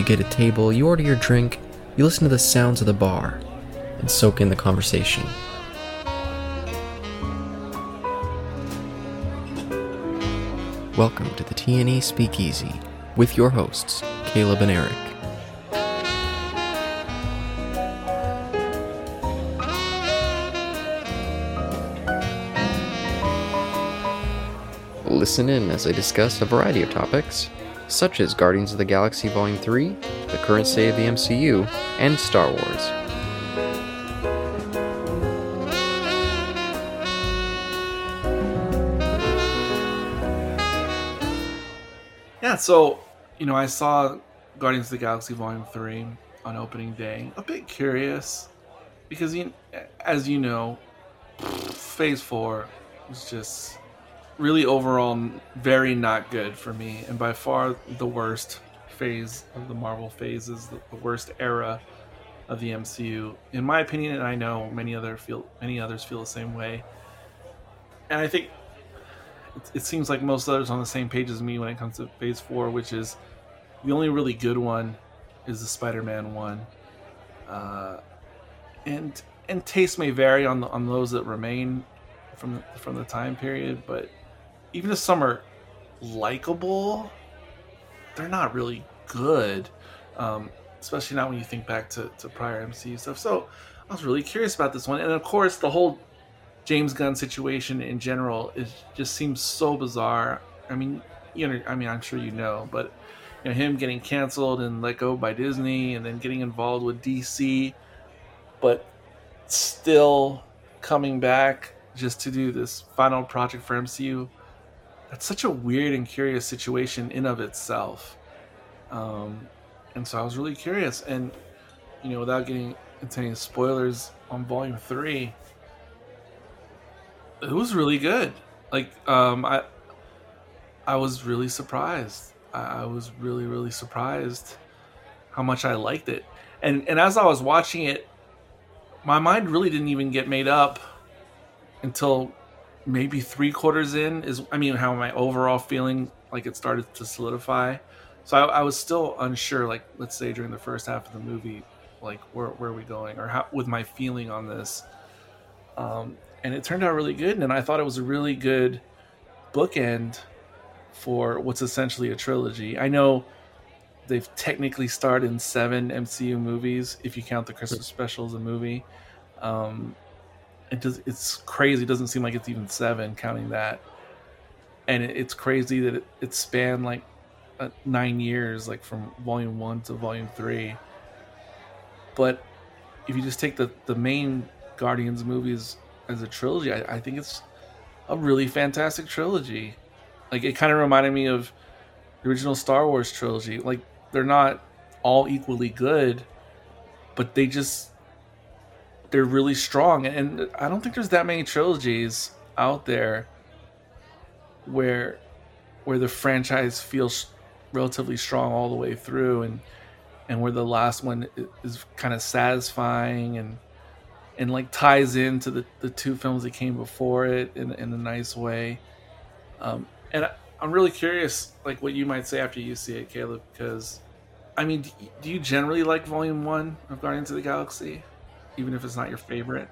You get a table, you order your drink, you listen to the sounds of the bar, and soak in the conversation. Welcome to the TNE Speakeasy with your hosts, Caleb and Eric. Listen in as I discuss a variety of topics, such as Guardians of the Galaxy Volume 3, the current state of the MCU, and Star Wars. Yeah, so you know, I saw Guardians of the Galaxy Volume Three on opening day. A bit curious because, you, as you know, Phase Four was just really overall very not good for me, and by far the worst phase of the Marvel phases, the, the worst era of the MCU, in my opinion. And I know many other feel many others feel the same way. And I think it, it seems like most others on the same page as me when it comes to Phase Four, which is the only really good one is the Spider-Man one, uh, and and taste may vary on the, on those that remain from the, from the time period, but even if some are likable, they're not really good. Um, especially not when you think back to, to prior MCU stuff. So I was really curious about this one, and of course the whole James Gunn situation in general is just seems so bizarre. I mean, you know, I mean, I'm sure you know, but you know, him getting canceled and let go by Disney, and then getting involved with DC, but still coming back just to do this final project for MCU. That's such a weird and curious situation in of itself. Um, and so I was really curious, and you know, without getting into any spoilers on Volume Three, it was really good. Like, um, I, I was really surprised. I, I was really, really surprised how much I liked it. And and as I was watching it, my mind really didn't even get made up until maybe three quarters in. Is I mean, how my overall feeling like it started to solidify. So I, I was still unsure. Like, let's say during the first half of the movie, like where where are we going, or how with my feeling on this. Um, and it turned out really good. And I thought it was a really good bookend for what's essentially a trilogy. I know they've technically starred in seven MCU movies if you count the Christmas special as a movie. Um, it does, it's crazy. It doesn't seem like it's even seven counting that. And it, it's crazy that it, it spanned like uh, nine years, like from volume one to volume three. But if you just take the, the main Guardians movies as a trilogy, I, I think it's a really fantastic trilogy. Like it kind of reminded me of the original Star Wars trilogy. Like they're not all equally good, but they just they're really strong. And I don't think there's that many trilogies out there where where the franchise feels relatively strong all the way through and and where the last one is kind of satisfying and and like ties into the, the two films that came before it in, in a nice way. Um, and I, am really curious, like what you might say after you see it, Caleb, because I mean, do you generally like Volume One of Guardians of the Galaxy, even if it's not your favorite?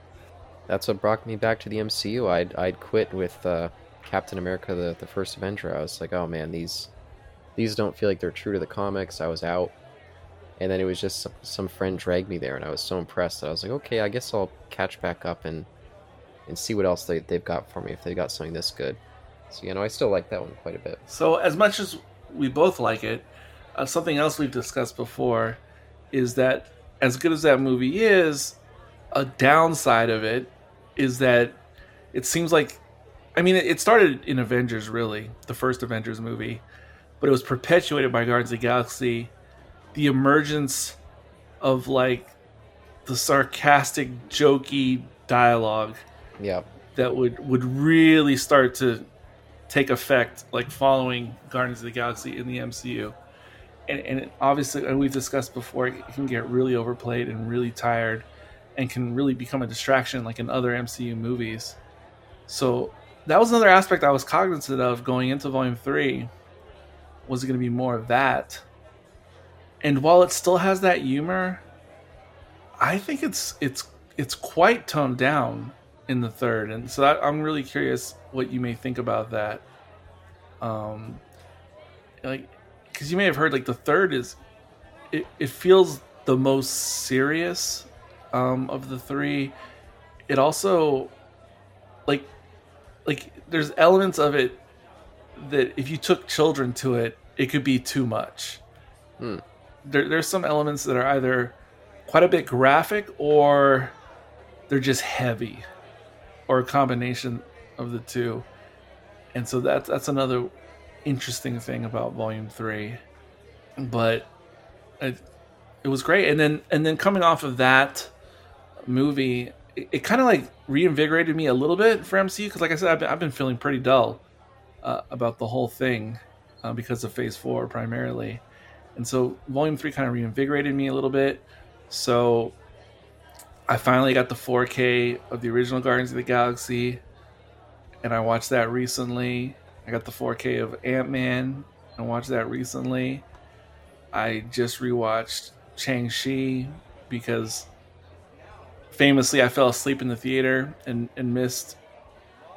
That's what brought me back to the MCU. I'd I'd quit with uh, Captain America, the the first Avenger. I was like, oh man, these these don't feel like they're true to the comics. I was out and then it was just some, some friend dragged me there and i was so impressed that i was like okay i guess i'll catch back up and and see what else they, they've got for me if they got something this good so you know i still like that one quite a bit so as much as we both like it uh, something else we've discussed before is that as good as that movie is a downside of it is that it seems like i mean it started in avengers really the first avengers movie but it was perpetuated by guardians of the galaxy the emergence of like the sarcastic, jokey dialogue Yeah. that would would really start to take effect, like following Guardians of the Galaxy in the MCU. And, and obviously, and we've discussed before, it can get really overplayed and really tired, and can really become a distraction, like in other MCU movies. So that was another aspect I was cognizant of going into Volume Three. Was it going to be more of that? And while it still has that humor, I think it's it's it's quite toned down in the third, and so that, I'm really curious what you may think about that. Um, like, because you may have heard like the third is, it, it feels the most serious um, of the three. It also, like, like there's elements of it that if you took children to it, it could be too much. Hmm. There, there's some elements that are either quite a bit graphic or they're just heavy or a combination of the two. And so that's that's another interesting thing about volume 3. But it, it was great and then and then coming off of that movie it, it kind of like reinvigorated me a little bit for MCU because like I said I've been, I've been feeling pretty dull uh, about the whole thing uh, because of phase 4 primarily. And so volume 3 kind of reinvigorated me a little bit. So I finally got the 4K of the original Guardians of the Galaxy, and I watched that recently. I got the 4K of Ant Man, and watched that recently. I just rewatched Shang-Chi because famously I fell asleep in the theater and, and missed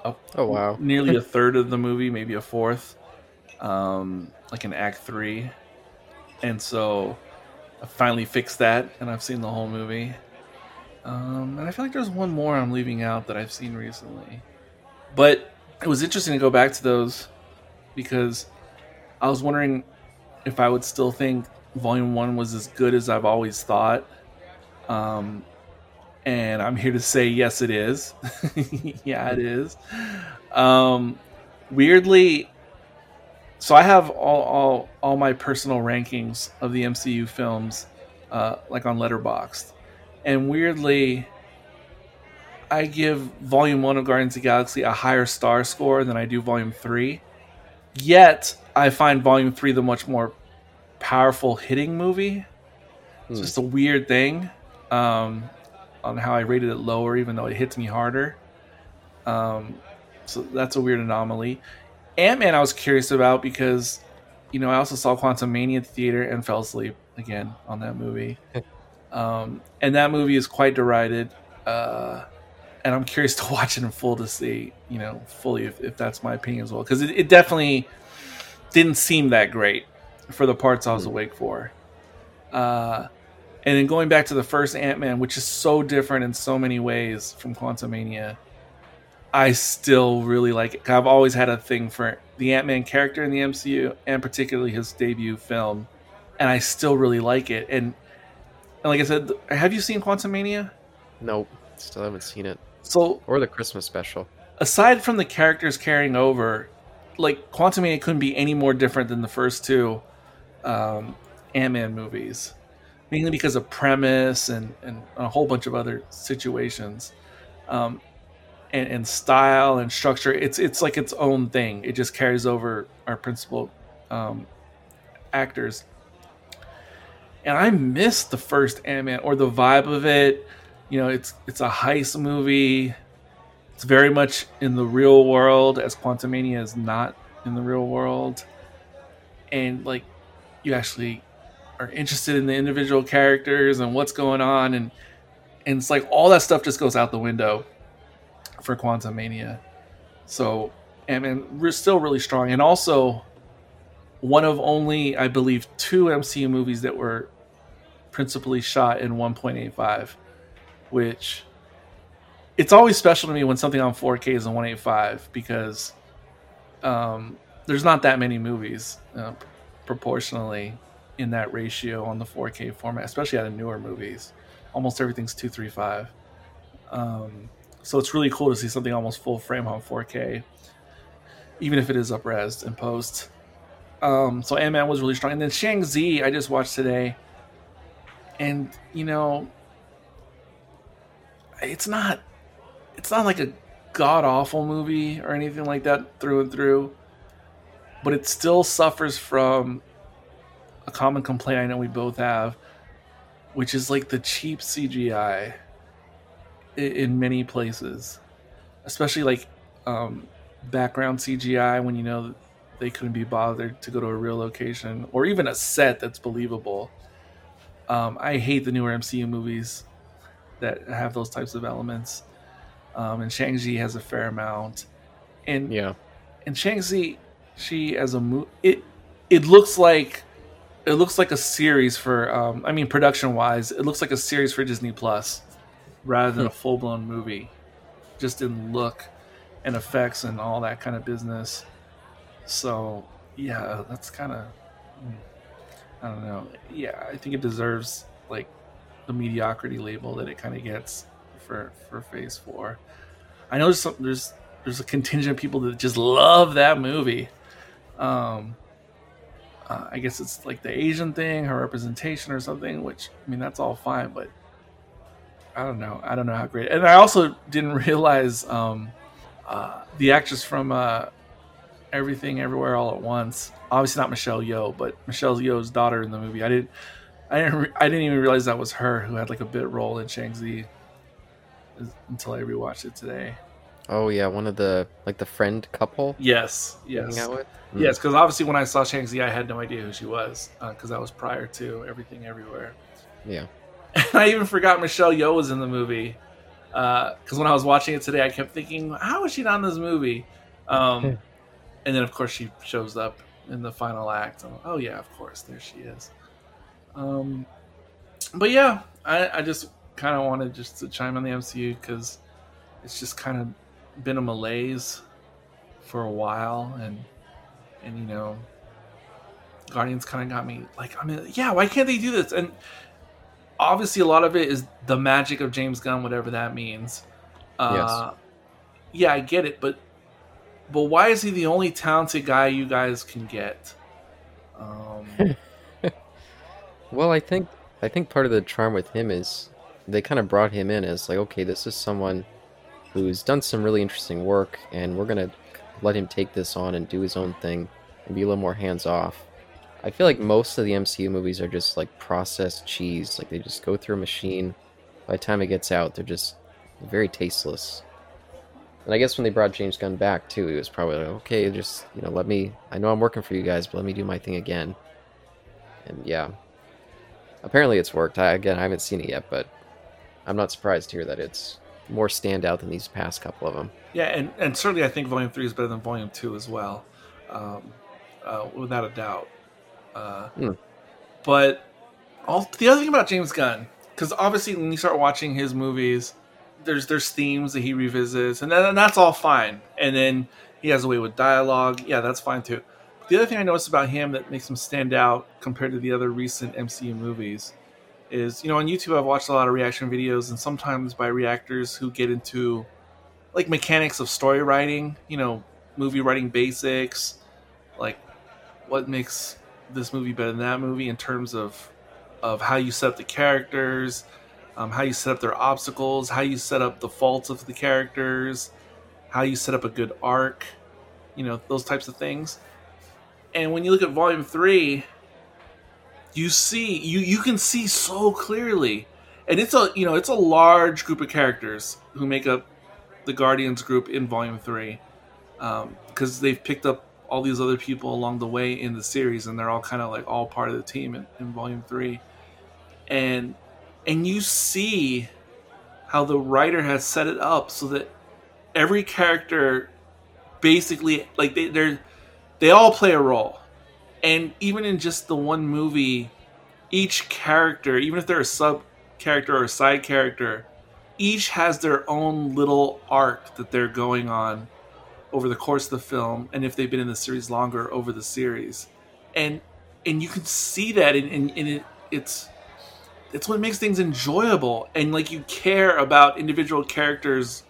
a, Oh wow. nearly a third of the movie, maybe a fourth, um, like in Act Three, and so I finally fixed that, and I've seen the whole movie. Um, and I feel like there's one more I'm leaving out that I've seen recently, but it was interesting to go back to those because I was wondering if I would still think Volume One was as good as I've always thought. Um, and I'm here to say yes, it is. yeah, it is. Um, weirdly, so I have all, all all my personal rankings of the MCU films, uh, like on Letterboxd, and weirdly, I give Volume One of Guardians of the Galaxy a higher star score than I do Volume Three. Yet I find Volume Three the much more powerful hitting movie. It's Hmm. just a weird thing um, on how I rated it lower, even though it hits me harder. Um, so that's a weird anomaly. Ant Man, I was curious about because, you know, I also saw Quantumania at the theater and fell asleep again on that movie. um, and that movie is quite derided. Uh, and I'm curious to watch it in full to see, you know, fully if, if that's my opinion as well. Because it, it definitely didn't seem that great for the parts I was awake for. Uh, and then going back to the first Ant Man, which is so different in so many ways from Quantumania, I still really like it. I've always had a thing for the Ant Man character in the MCU, and particularly his debut film, and I still really like it. And, and like I said, have you seen Quantumania? Nope. Still haven't seen it. So Or the Christmas special. aside from the characters carrying over, like Quantumania couldn't be any more different than the first two um, Ant Man movies, mainly because of premise and, and a whole bunch of other situations, um, and, and style and structure. It's it's like its own thing. It just carries over our principal um, actors. And I missed the first Ant Man or the vibe of it. You know, it's it's a heist movie it's very much in the real world as quantumania is not in the real world and like you actually are interested in the individual characters and what's going on and and it's like all that stuff just goes out the window for Quantumania. so and, and we're still really strong and also one of only i believe two mcu movies that were principally shot in 1.85 which it's always special to me when something on 4K is in 185 because um, there's not that many movies uh, proportionally in that ratio on the 4K format, especially out of newer movies. Almost everything's 235. Um, so it's really cool to see something almost full frame on 4K, even if it is upresed and post. Um, so Ant Man was really strong, and then Shang-Chi I just watched today, and you know, it's not it's not like a god awful movie or anything like that through and through, but it still suffers from a common complaint I know we both have, which is like the cheap CGI in, many places, especially like um, background CGI when you know they couldn't be bothered to go to a real location or even a set that's believable. Um, I hate the newer MCU movies that have those types of elements. Um, and Shang-Chi has a fair amount. And yeah, and Shang-Chi, she as a movie, it it looks like it looks like a series for. Um, I mean, production-wise, it looks like a series for Disney Plus rather than a hmm. full-blown movie, just in look and effects and all that kind of business. So yeah, that's kind of I don't know. Yeah, I think it deserves like the mediocrity label that it kind of gets for for Phase Four. I know there's some, there's there's a contingent of people that just love that movie. Um, uh, I guess it's like the Asian thing, her representation or something. Which I mean, that's all fine, but I don't know. I don't know how great. And I also didn't realize um, uh, the actress from uh, Everything Everywhere All at Once. Obviously not Michelle Yeoh, but Michelle Yeoh's daughter in the movie. I didn't, I didn't, re- I didn't even realize that was her who had like a bit role in Shang-Chi until I rewatched it today. Oh yeah, one of the like the friend couple. Yes, yes, mm. yes. Because obviously, when I saw Shang-Chi, I had no idea who she was because uh, that was prior to Everything Everywhere. Yeah, and I even forgot Michelle Yeoh was in the movie because uh, when I was watching it today, I kept thinking, how is she not in this movie? Um, and then of course she shows up in the final act. I'm, oh yeah, of course, there she is. Um, but yeah, I, I just kind of wanted just to chime on the MCU because it's just kind of been a malaise for a while, and and you know, Guardians kind of got me like, I mean, yeah, why can't they do this? And obviously, a lot of it is the magic of James Gunn, whatever that means. Uh, yes. Yeah, I get it, but but why is he the only talented guy you guys can get? Um, well, I think I think part of the charm with him is they kind of brought him in as like, okay, this is someone who's done some really interesting work, and we're gonna let him take this on and do his own thing and be a little more hands off. I feel like most of the MCU movies are just like processed cheese. Like they just go through a machine. By the time it gets out, they're just very tasteless. And I guess when they brought James Gunn back too, he was probably like, okay, just you know, let me. I know I'm working for you guys, but let me do my thing again. And yeah, apparently it's worked. I, again, I haven't seen it yet, but I'm not surprised to hear that it's more standout than these past couple of them. Yeah, and, and certainly I think Volume Three is better than Volume Two as well, um, uh, without a doubt. Uh, mm. But all the other thing about James Gunn, because obviously when you start watching his movies there's there's themes that he revisits, and, then, and that's all fine. And then he has a way with dialogue. Yeah, that's fine too. The other thing I noticed about him that makes him stand out compared to the other recent MCU movies is, you know, on YouTube I've watched a lot of reaction videos, and sometimes by reactors who get into like mechanics of story writing, you know, movie writing basics, like what makes this movie better than that movie in terms of of how you set up the characters, um, how you set up their obstacles, how you set up the faults of the characters, how you set up a good arc, you know, those types of things. And when you look at Volume 3, you see you you can see so clearly. And it's a you know it's a large group of characters who make up the guardians group in volume 3 because um, they've picked up all these other people along the way in the series and they're all kind of like all part of the team in, in volume 3 and and you see how the writer has set it up so that every character basically like they they're they all play a role and even in just the one movie each character even if they're a sub character or a side character each has their own little arc that they're going on over the course of the film and if they've been in the series longer over the series. And and you can see that in, in, in it, it's it's what makes things enjoyable. And like you care about individual characters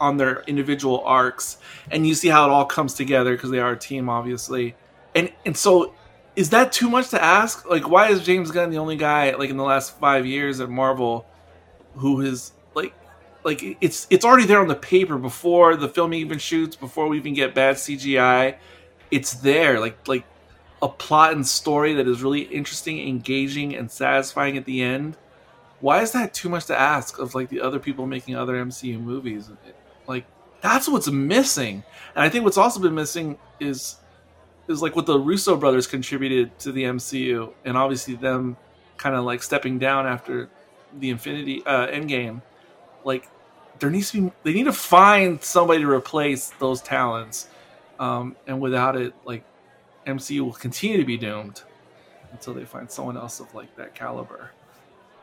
on their individual arcs and you see how it all comes together because they are a team obviously and and so is that too much to ask? Like, why is James Gunn the only guy like in the last five years at Marvel who has like like it's it's already there on the paper before the film even shoots, before we even get bad CGI. It's there, like like a plot and story that is really interesting, engaging, and satisfying at the end. Why is that too much to ask of like the other people making other MCU movies? Like that's what's missing, and I think what's also been missing is is like what the Russo brothers contributed to the MCU, and obviously them kind of like stepping down after the Infinity uh, Endgame. Like there needs to be they need to find somebody to replace those talents, um, and without it, like MCU will continue to be doomed until they find someone else of like that caliber.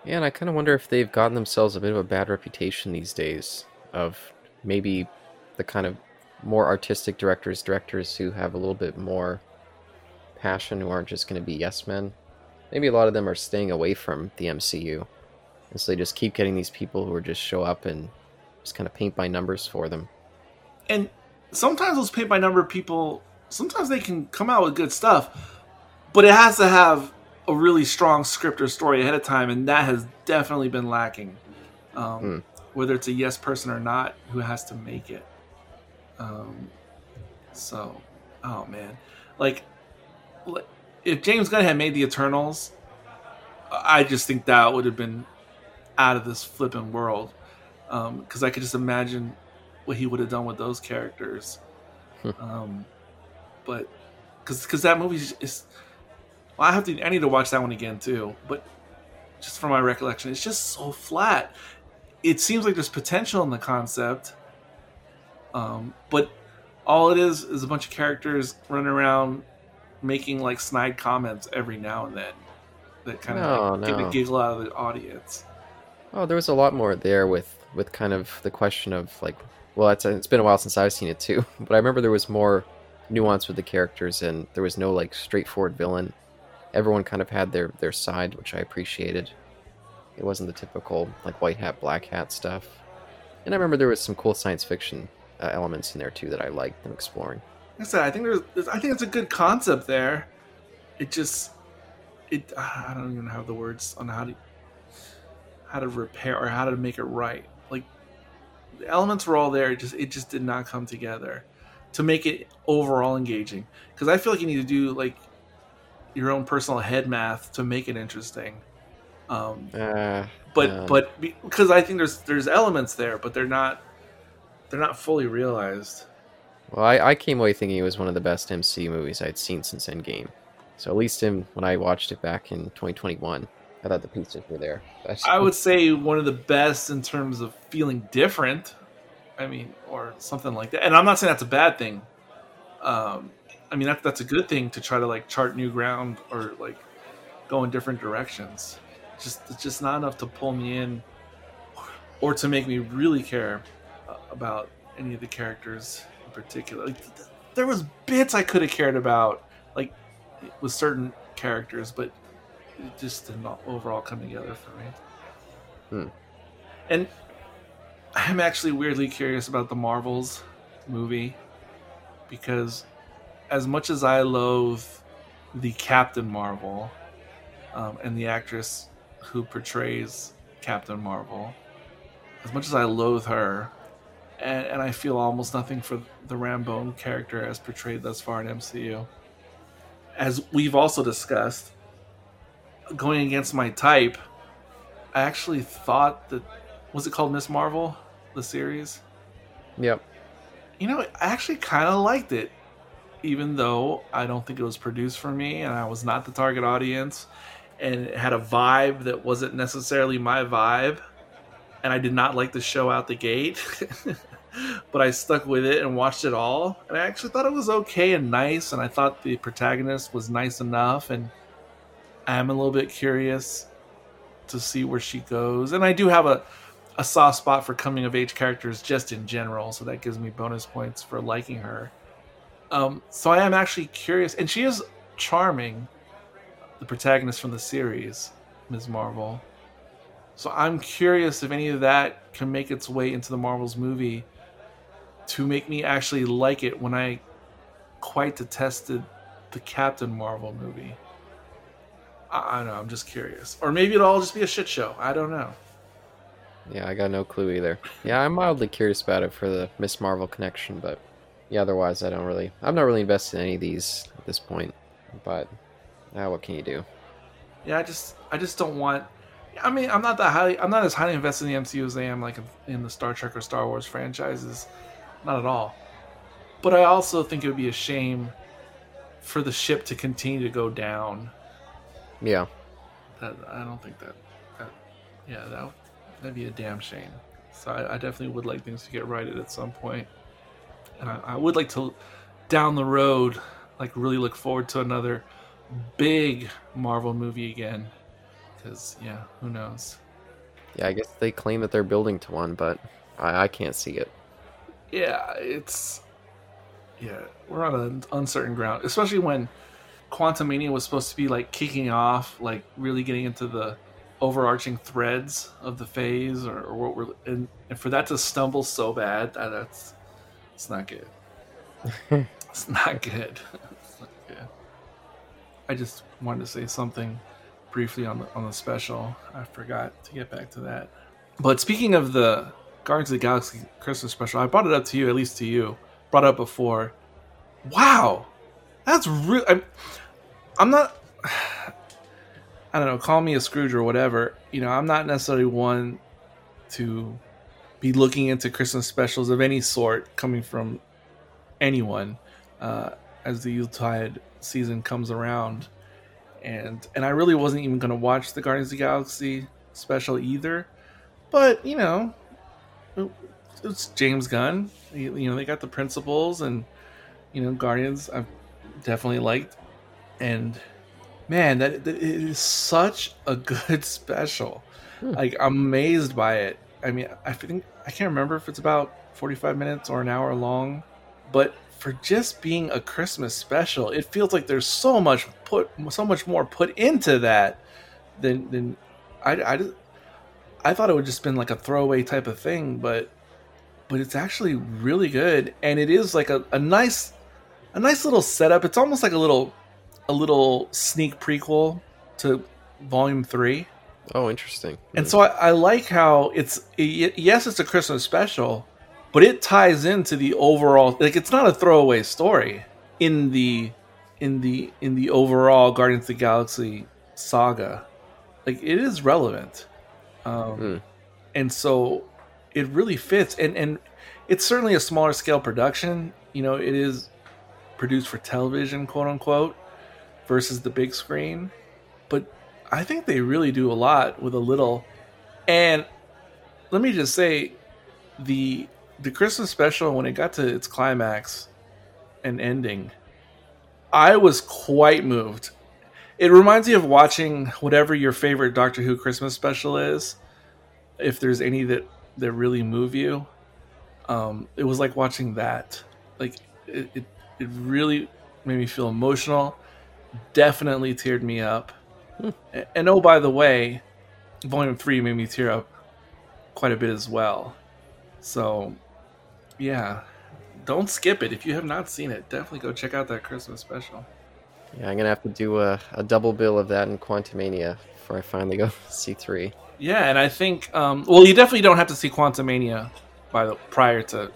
Yeah, and I kind of wonder if they've gotten themselves a bit of a bad reputation these days of maybe the kind of more artistic directors, directors who have a little bit more passion, who aren't just going to be yes men. Maybe a lot of them are staying away from the MCU. And so they just keep getting these people who are just show up and just kind of paint by numbers for them. And sometimes those paint by number people, sometimes they can come out with good stuff, but it has to have a really strong script or story ahead of time, and that has definitely been lacking. Um, hmm. Whether it's a yes person or not, who has to make it. Um, so, oh man, like if James Gunn had made the Eternals, I just think that would have been out of this flipping world. Because um, I could just imagine what he would have done with those characters. Hmm. um, but because because that movie is, well, I have to I need to watch that one again too. But just from my recollection, it's just so flat. It seems like there's potential in the concept, um, but all it is is a bunch of characters running around making like snide comments every now and then that kind of no, like, no. get a giggle out of the audience. Oh, there was a lot more there with with kind of the question of like, well, it's it's been a while since I've seen it too, but I remember there was more nuance with the characters and there was no like straightforward villain. Everyone kind of had their their side, which I appreciated. It wasn't the typical like white hat black hat stuff. And I remember there was some cool science fiction uh, elements in there too that I liked them exploring. Like I said, I think there's, I think it's a good concept there. It just, it, I don't even have the words on how to, how to repair or how to make it right. Like, the elements were all there. It just, it just did not come together to make it overall engaging. Because I feel like you need to do like your own personal head math to make it interesting. Um, uh, but but because I think there's there's elements there, but they're not they're not fully realized. Well, I, I came away thinking it was one of the best MCU movies I'd seen since Endgame. So at least in, when I watched it back in 2021, I thought the pieces were there. I would say one of the best in terms of feeling different. I mean, or something like that. And I'm not saying that's a bad thing. Um, I mean, that, that's a good thing to try to like chart new ground or like go in different directions. Just it's just not enough to pull me in or to make me really care about any of the characters in particular. Like, there was bits I could have cared about, like with certain characters, but it just did not overall come together for me. Hmm. And I'm actually weirdly curious about the Marvels movie because, as much as I loathe the Captain Marvel um, and the actress who portrays Captain Marvel, as much as I loathe her, and, and I feel almost nothing for the Rambeau character as portrayed thus far in MCU. As we've also discussed, going against my type, I actually thought that was it called Miss Marvel, the series. Yep. You know, I actually kind of liked it, even though I don't think it was produced for me, and I was not the target audience, and it had a vibe that wasn't necessarily my vibe and I did not like the show out the gate. but I stuck with it and watched it all, and I actually thought it was okay and nice, and I thought the protagonist was nice enough, and I'm a little bit curious to see where she goes, and I do have a a soft spot for coming of age characters just in general, so that gives me bonus points for liking her. Um, so I am actually curious, and she is charming, the protagonist from the series, Ms. Marvel. So I'm curious if any of that can make its way into the Marvels movie to make me actually like it when I quite detested the Captain Marvel movie. I, I don't know. I'm just curious, or maybe it'll all just be a shit show. I don't know. Yeah, I got no clue either. Yeah, I'm mildly curious about it for the Miss Marvel connection, but yeah, otherwise I don't really. I'm not really invested in any of these at this point. But now, what can you do? Yeah, I just I just don't want. I mean, I'm not that highly. I'm not as highly invested in the MCU as I am like in the Star Trek or Star Wars franchises. Not at all. But I also think it would be a shame for the ship to continue to go down. Yeah. That I don't think that. that yeah, that that'd be a damn shame. So I, I, definitely would like things to get righted at some point, and I, I would like to down the road, like really look forward to another big Marvel movie again. Because yeah, who knows? Yeah, I guess they claim that they're building to one, but I, I can't see it. Yeah, it's yeah, we're on an uncertain ground, especially when Quantumania was supposed to be like kicking off, like really getting into the overarching threads of the phase, or, or what we're and, and, for that to stumble so bad, that, that's it's not good. it's not good. it's not good. I just wanted to say something briefly on the on the special. I forgot to get back to that. But speaking of the Guardians of the Galaxy Christmas special, I brought it up to you, at least to you brought up before. Wow, that's real. I'm, I'm not. I don't know. Call me a Scrooge or whatever. You know, I'm not necessarily one to be looking into Christmas specials of any sort coming from anyone uh, as the Yuletide season comes around. And and I really wasn't even going to watch the Guardians of the Galaxy special either. But you know, it, it's James Gunn. You, you know, they got the principles and you know Guardians. I've definitely liked, and man, that, that it is such a good special. Hmm. Like I'm amazed by it. I mean, I think I can't remember if it's about 45 minutes or an hour long, but for just being a Christmas special, it feels like there's so much put, so much more put into that than than I, I, I thought it would just been like a throwaway type of thing, but but it's actually really good and it is like a, a nice a nice little setup. It's almost like a little a little sneak prequel to volume three. Oh, interesting. And hmm. so I, I like how it's yes it's a christmas special but it ties into the overall like it's not a throwaway story in the in the in the overall guardians of the galaxy saga. Like it is relevant. Um, mm. and so it really fits. And and it's certainly a smaller scale production. You know it is produced for television quote unquote versus the big screen. But i think they really do a lot with a little and let me just say the the christmas special when it got to its climax and ending i was quite moved it reminds me of watching whatever your favorite doctor who christmas special is if there's any that that really move you. Um, it was like watching that. Like it, it, it really made me feel emotional. Definitely teared me up. Hmm. And, and oh, by the way, Volume Three made me tear up quite a bit as well. So, yeah, don't skip it if you have not seen it. Definitely go check out that Christmas special. Yeah, I'm gonna have to do a, a double bill of that in Quantumania before I finally go see three. Yeah, and I think um, well, you definitely don't have to see Quantumania by the prior to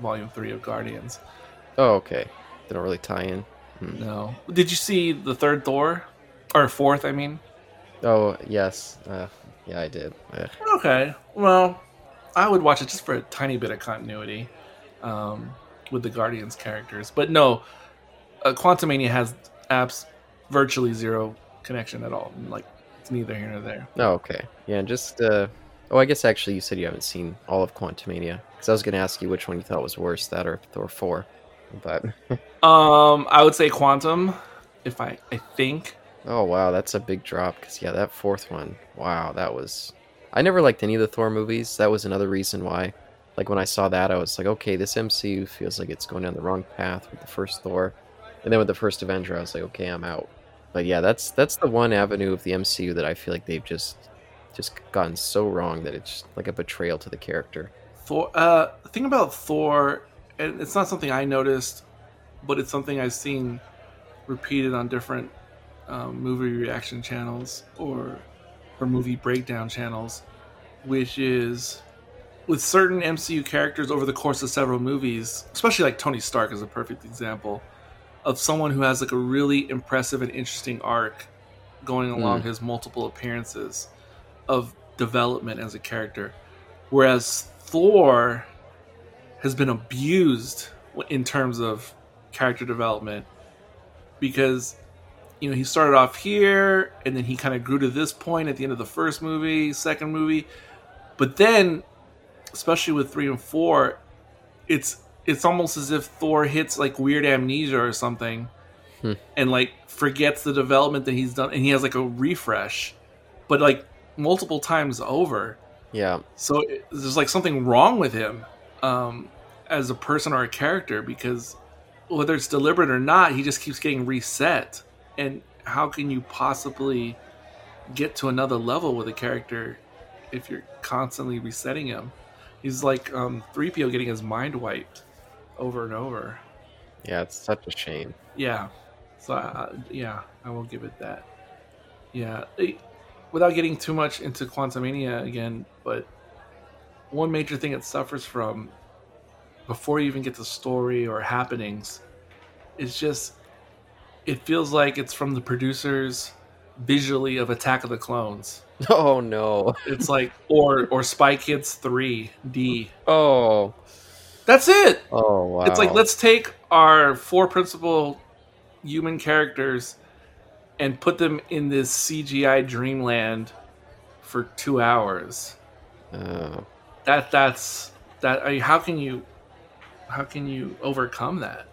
Volume Three of Guardians. Oh, okay. They don't really tie in. Hmm. No. Did you see the third Thor, or fourth? I mean. Oh yes, uh, yeah, I did. Okay, well, I would watch it just for a tiny bit of continuity um, with the Guardians characters, but no, uh, Quantumania has apps virtually zero connection at all. Like it's neither here nor there. Oh, okay. Yeah, just uh oh, I guess actually you said you haven't seen all of Quantumania because I was going to ask you which one you thought was worse, that or Thor four, but um, I would say Quantum, if I I think. Oh wow, that's a big drop because yeah, that fourth one, wow, that was. I never liked any of the Thor movies. That was another reason why. Like when I saw that, I was like, okay, this MCU feels like it's going down the wrong path with the first Thor, and then with the first Avenger, I was like, okay, I'm out. But yeah, that's that's the one avenue of the MCU that I feel like they've just just gotten so wrong that it's like a betrayal to the character. Thor. Uh, the thing about Thor, and it's not something I noticed, but it's something I've seen repeated on different um, movie reaction channels or or movie breakdown channels, which is with certain MCU characters over the course of several movies, especially like Tony Stark is a perfect example of someone who has like a really impressive and interesting arc going along Mm. his multiple appearances of development as a character. Whereas Thor has been abused in terms of character development because you know he started off here and then he kind of grew to this point at the end of the first movie, second movie, but then especially with 3 and 4 it's it's almost as if Thor hits like weird amnesia or something Hmm. and like forgets the development that he's done and he has like a refresh but like multiple times over Yeah. so it- there's like something wrong with him um, as a person or a character because whether it's deliberate or not, he just keeps getting reset. And how can you possibly get to another level with a character if you're constantly resetting him? He's like um, 3PO getting his mind wiped over and over. Yeah, it's such a shame. Yeah. So uh, yeah, I will give it that. Yeah, it- without getting too much into Quantumania again, but one major thing it suffers from before you even get to story or happenings is just it feels like it's from the producers visually of Attack of the Clones. Oh no. It's like or or Spy Kids 3D. Oh. That's it. Oh wow. It's like let's take our four principal human characters and put them in this CGI dreamland for two hours. Oh. That that's that. I mean, how can you how can you overcome that?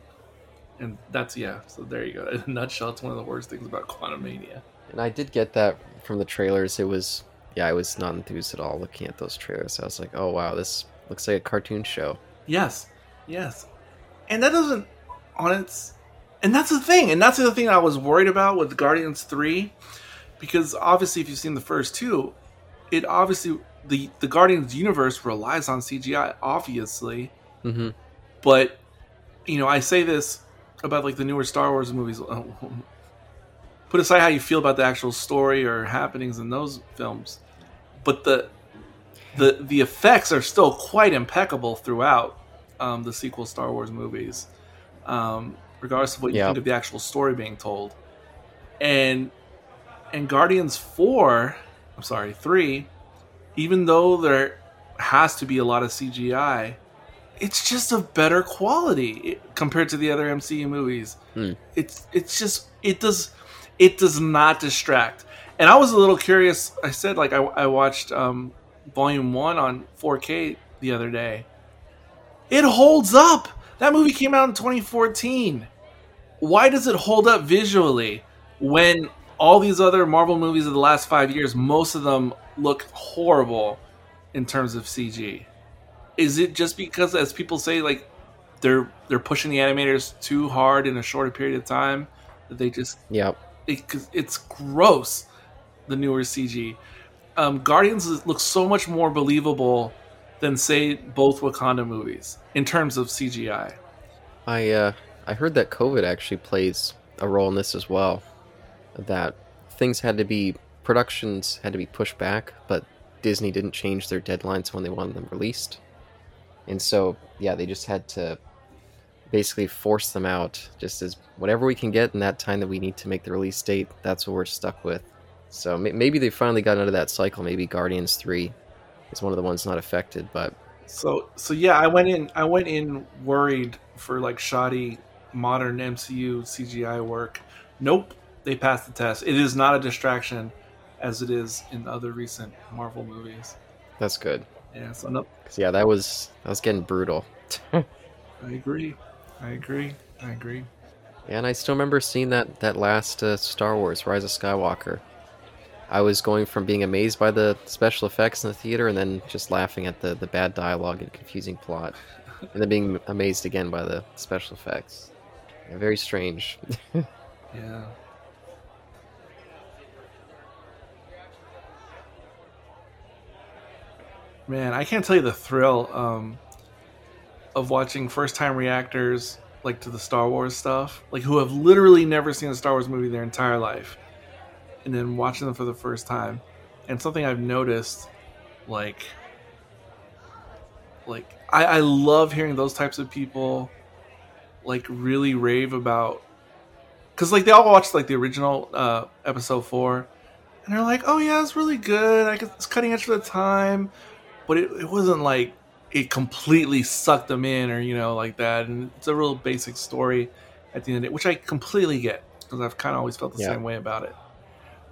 And that's yeah. So there you go. In a nutshell, it's one of the worst things about Quantumania. And I did get that from the trailers. It was yeah, I was not enthused at all looking at those trailers. I was like, oh wow, this looks like a cartoon show. Yes, yes, and that doesn't on its, and that's the thing, and that's the thing I was worried about with Guardians Three, because obviously, if you've seen the first two, it obviously the the Guardians universe relies on CGI, obviously, Mm-hmm. but you know, I say this about like the newer Star Wars movies. Put aside how you feel about the actual story or happenings in those films, but the the the effects are still quite impeccable throughout um, the sequel Star Wars movies, um, regardless of what you Yeah. think of the actual story being told. And and Guardians four, I'm sorry, three, even though there has to be a lot of CGI, it's just of better quality compared to the other MCU movies. Hmm. It's it's just it does it does not distract. And I was a little curious. I said like I, I watched um, Volume One on 4K the other day. It holds up. That movie came out in 2014. Why does it hold up visually when all these other Marvel movies of the last five years, most of them look horrible in terms of CG? Is it just because, as people say, like they're they're pushing the animators too hard in a shorter period of time that they just Yep. It, 'cause it's gross the newer CG. Um, Guardians looks so much more believable than say both Wakanda movies in terms of CGI. I uh I heard that COVID actually plays a role in this as well. That things had to be productions had to be pushed back, but Disney didn't change their deadlines when they wanted them released. And so, yeah, they just had to basically force them out just as whatever we can get in that time that we need to make the release date, that's what we're stuck with. So may- maybe they finally got out of that cycle. Maybe Guardians 3 is one of the ones not affected, but So so yeah, I went in I went in worried for like shoddy modern MCU CGI work. Nope, they passed the test. It is not a distraction as it is in other recent Marvel movies. that's good. Yeah, so no, yeah, that was that was getting brutal. I agree. I agree. I agree. And I still remember seeing that that last uh, Star Wars: Rise of Skywalker. I was going from being amazed by the special effects in the theater, and then just laughing at the the bad dialogue and confusing plot, and then being amazed again by the special effects. Yeah, very strange. Yeah. Man, I can't tell you the thrill um, of watching first time reactors like to the Star Wars stuff, like who have literally never seen a Star Wars movie their entire life, and then watching them for the first time, and something I've noticed, like, like I, I love hearing those types of people, like really rave about, because like they all watched like the original uh, episode four, and they're like, oh yeah, it's really good. I guess it's cutting edge for the time, but it, it wasn't like it completely sucked them in or you know like that. And it's a real basic story at the end of it which i completely get because i've kind of always felt the Yeah. same way about it.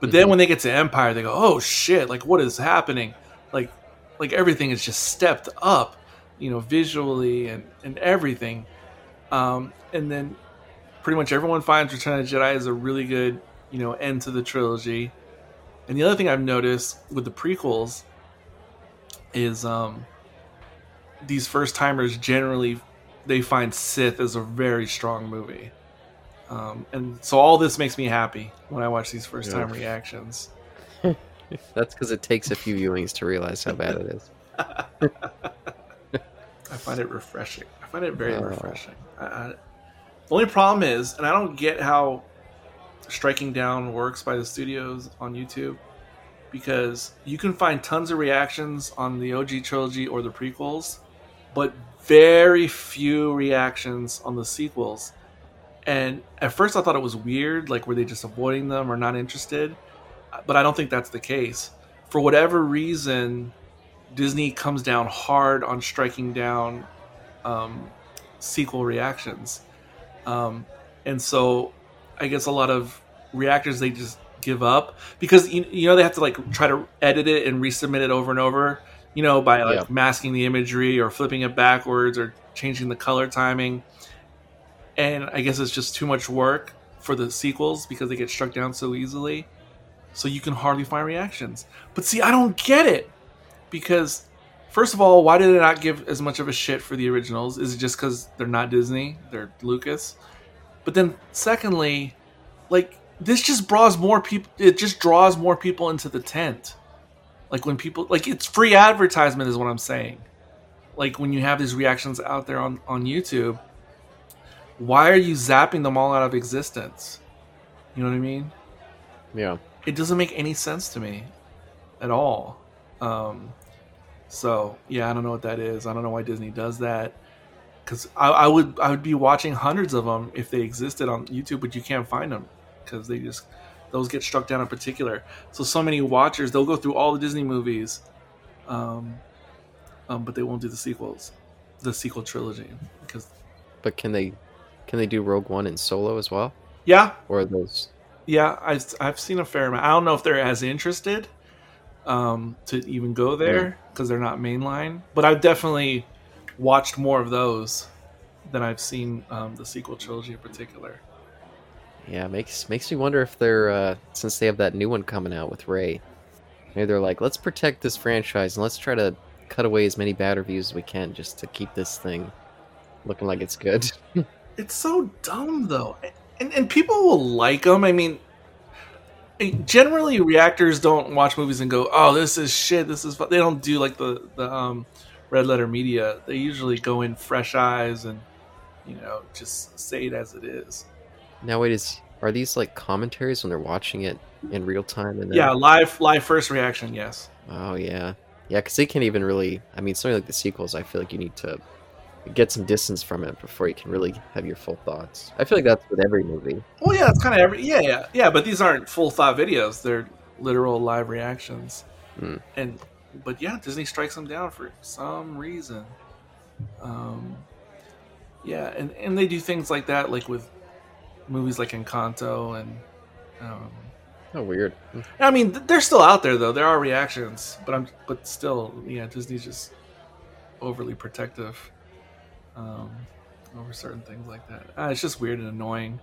But then Mhm. when they get to empire they go oh shit like what is happening? Like like everything is just stepped up you know visually and and everything. Um and then pretty much everyone finds return of the jedi is a really good you know end to the trilogy. And the other thing i've noticed with the prequels is um these first timers generally they find Sith is a very strong movie. Um, and so all this makes me happy when I watch these first time Yeah. reactions. That's because it takes a few viewings to realize how bad it is. I find it refreshing. I find it very Oh. refreshing. I, I, the only problem is, and I don't get how striking down works by the studios on YouTube, because you can find tons of reactions on the OG trilogy or the prequels, but very few reactions on the sequels. And at first, I thought it was weird, like were they just avoiding them or not interested? But I don't think that's the case. For whatever reason, Disney comes down hard on striking down um, sequel reactions, um, and so I guess a lot of reactors they just give up because you, you know they have to like try to edit it and resubmit it over and over, you know, by like Yeah. masking the imagery or flipping it backwards or changing the color timing, and I guess it's just too much work for the sequels because they get struck down so easily. So you can hardly find reactions. But see, I don't get it because first of all, why did they not give as much of a shit for the originals? Is it just because they're not Disney? They're Lucas. But then, secondly, like this just draws more people. It just draws more people into the tent. Like when people like it's free advertisement is what I'm saying. Like when you have these reactions out there on on YouTube, why are you zapping them all out of existence? You know what I mean? Yeah. it doesn't make any sense to me at all. Um, so yeah, I don't know what that is. I don't know why Disney does that. Because I, I would I would be watching hundreds of them if they existed on YouTube, but you can't find them because they just those get struck down in particular. So so many watchers they'll go through all the Disney movies, um, um, but they won't do the sequels, the sequel trilogy because But can they can they do Rogue One and Solo as well? yeah, Or those Yeah, I've I've seen a fair amount. I don't know if they're as interested um, to even go there because they're not mainline, but I've definitely watched more of those than I've seen um, the sequel trilogy in particular. Yeah, makes makes me wonder if they're uh, since they have that new one coming out with Rey. Maybe they're like, let's protect this franchise and let's try to cut away as many bad reviews as we can just to keep this thing looking like it's good. It's so dumb though, and and people will like them. I mean, generally reactors don't watch movies and go, "Oh, this is shit. This is." Fun. They don't do like the the um, red letter media. They usually go in fresh eyes and you know just say it as it is. Now wait, is are these like commentaries when they're watching it in real time? And then... Yeah, live live first reaction. Yes. Oh yeah, yeah, because they can't even really. I mean, something like the sequels, I feel like you need to get some distance from it before you can really have your full thoughts. I feel like that's with every movie. Well, yeah, it's kind of every. Yeah, yeah, yeah. But these aren't full thought videos. They're literal live reactions. Hmm. And but yeah, Disney strikes them down for some reason. Um, yeah, and and they do things like that, like with movies like Encanto and. Um, Oh, weird. I mean, they're still out there though. There are reactions, but I'm but still, yeah, Disney's just overly protective um, over certain things like that. Uh, it's just weird and annoying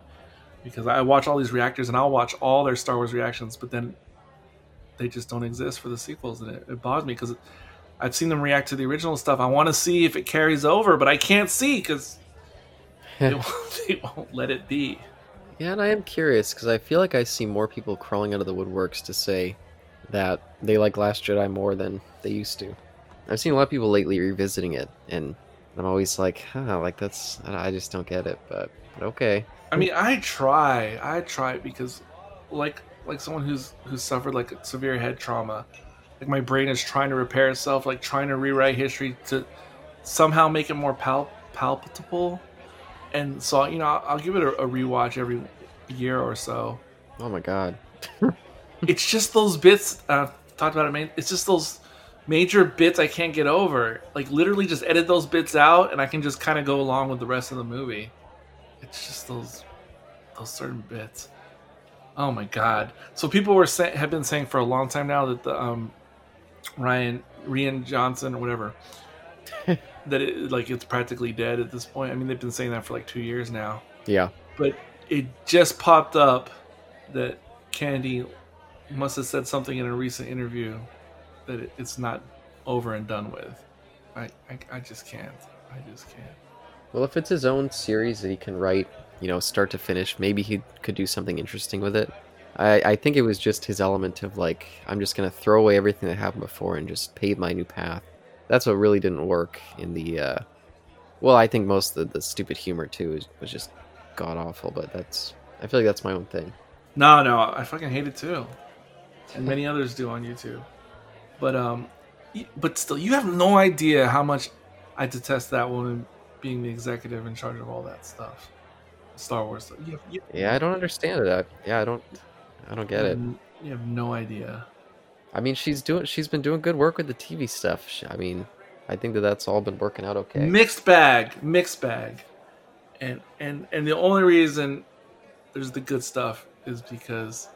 because I watch all these reactors and I'll watch all their Star Wars reactions, but then they just don't exist for the sequels, and it, it bothers me because I've seen them react to the original stuff. I want to see if it carries over, but I can't see because they, won't- they won't let it be. Yeah, and I am curious because I feel like I see more people crawling out of the woodworks to say that they like Last Jedi more than they used to. I've seen a lot of people lately revisiting it and I'm always like, huh, like that's I just don't get it, but, but okay. I mean, I try, I try because, like, like someone who's who's suffered like severe head trauma, like my brain is trying to repair itself, like trying to rewrite history to somehow make it more pal- palpable. And so, you know, I'll, I'll give it a, a rewatch every year or so. Oh my god. it's just those bits uh, I've talked about it. Man, it's just those major bits I can't get over. Like literally, just edit those bits out, and I can just kind of go along with the rest of the movie. It's just those those certain bits. Oh my god! So people were say, have been saying for a long time now that the um, Ryan Rian Johnson or whatever that it like it's practically dead at this point. I mean, they've been saying that for like two years now. Yeah. But it just popped up that Kennedy must have said something in a recent interview that it, it's not over and done with. I, I I just can't. I just can't. Well, if it's his own series that he can write, you know, start to finish, maybe he could do something interesting with it. I, I think it was just his element of like, I'm just gonna throw away everything that happened before and just pave my new path. That's what really didn't work in the. Uh, well, I think most of the, the stupid humor too was, was just god awful, but that's. I feel like that's my own thing. No, no, I fucking hate it too, and many others do on YouTube. But um, but still, you have no idea how much I detest that woman being the executive in charge of all that stuff, Star Wars stuff. You have, you, Yeah, I don't understand it. I, yeah, I don't. I don't get it. You have no idea. I mean, she's doing. She's been doing good work with the TV stuff. She- I mean, I think that that's all been working out okay. Mixed bag, mixed bag, and and and the only reason there's the good stuff is because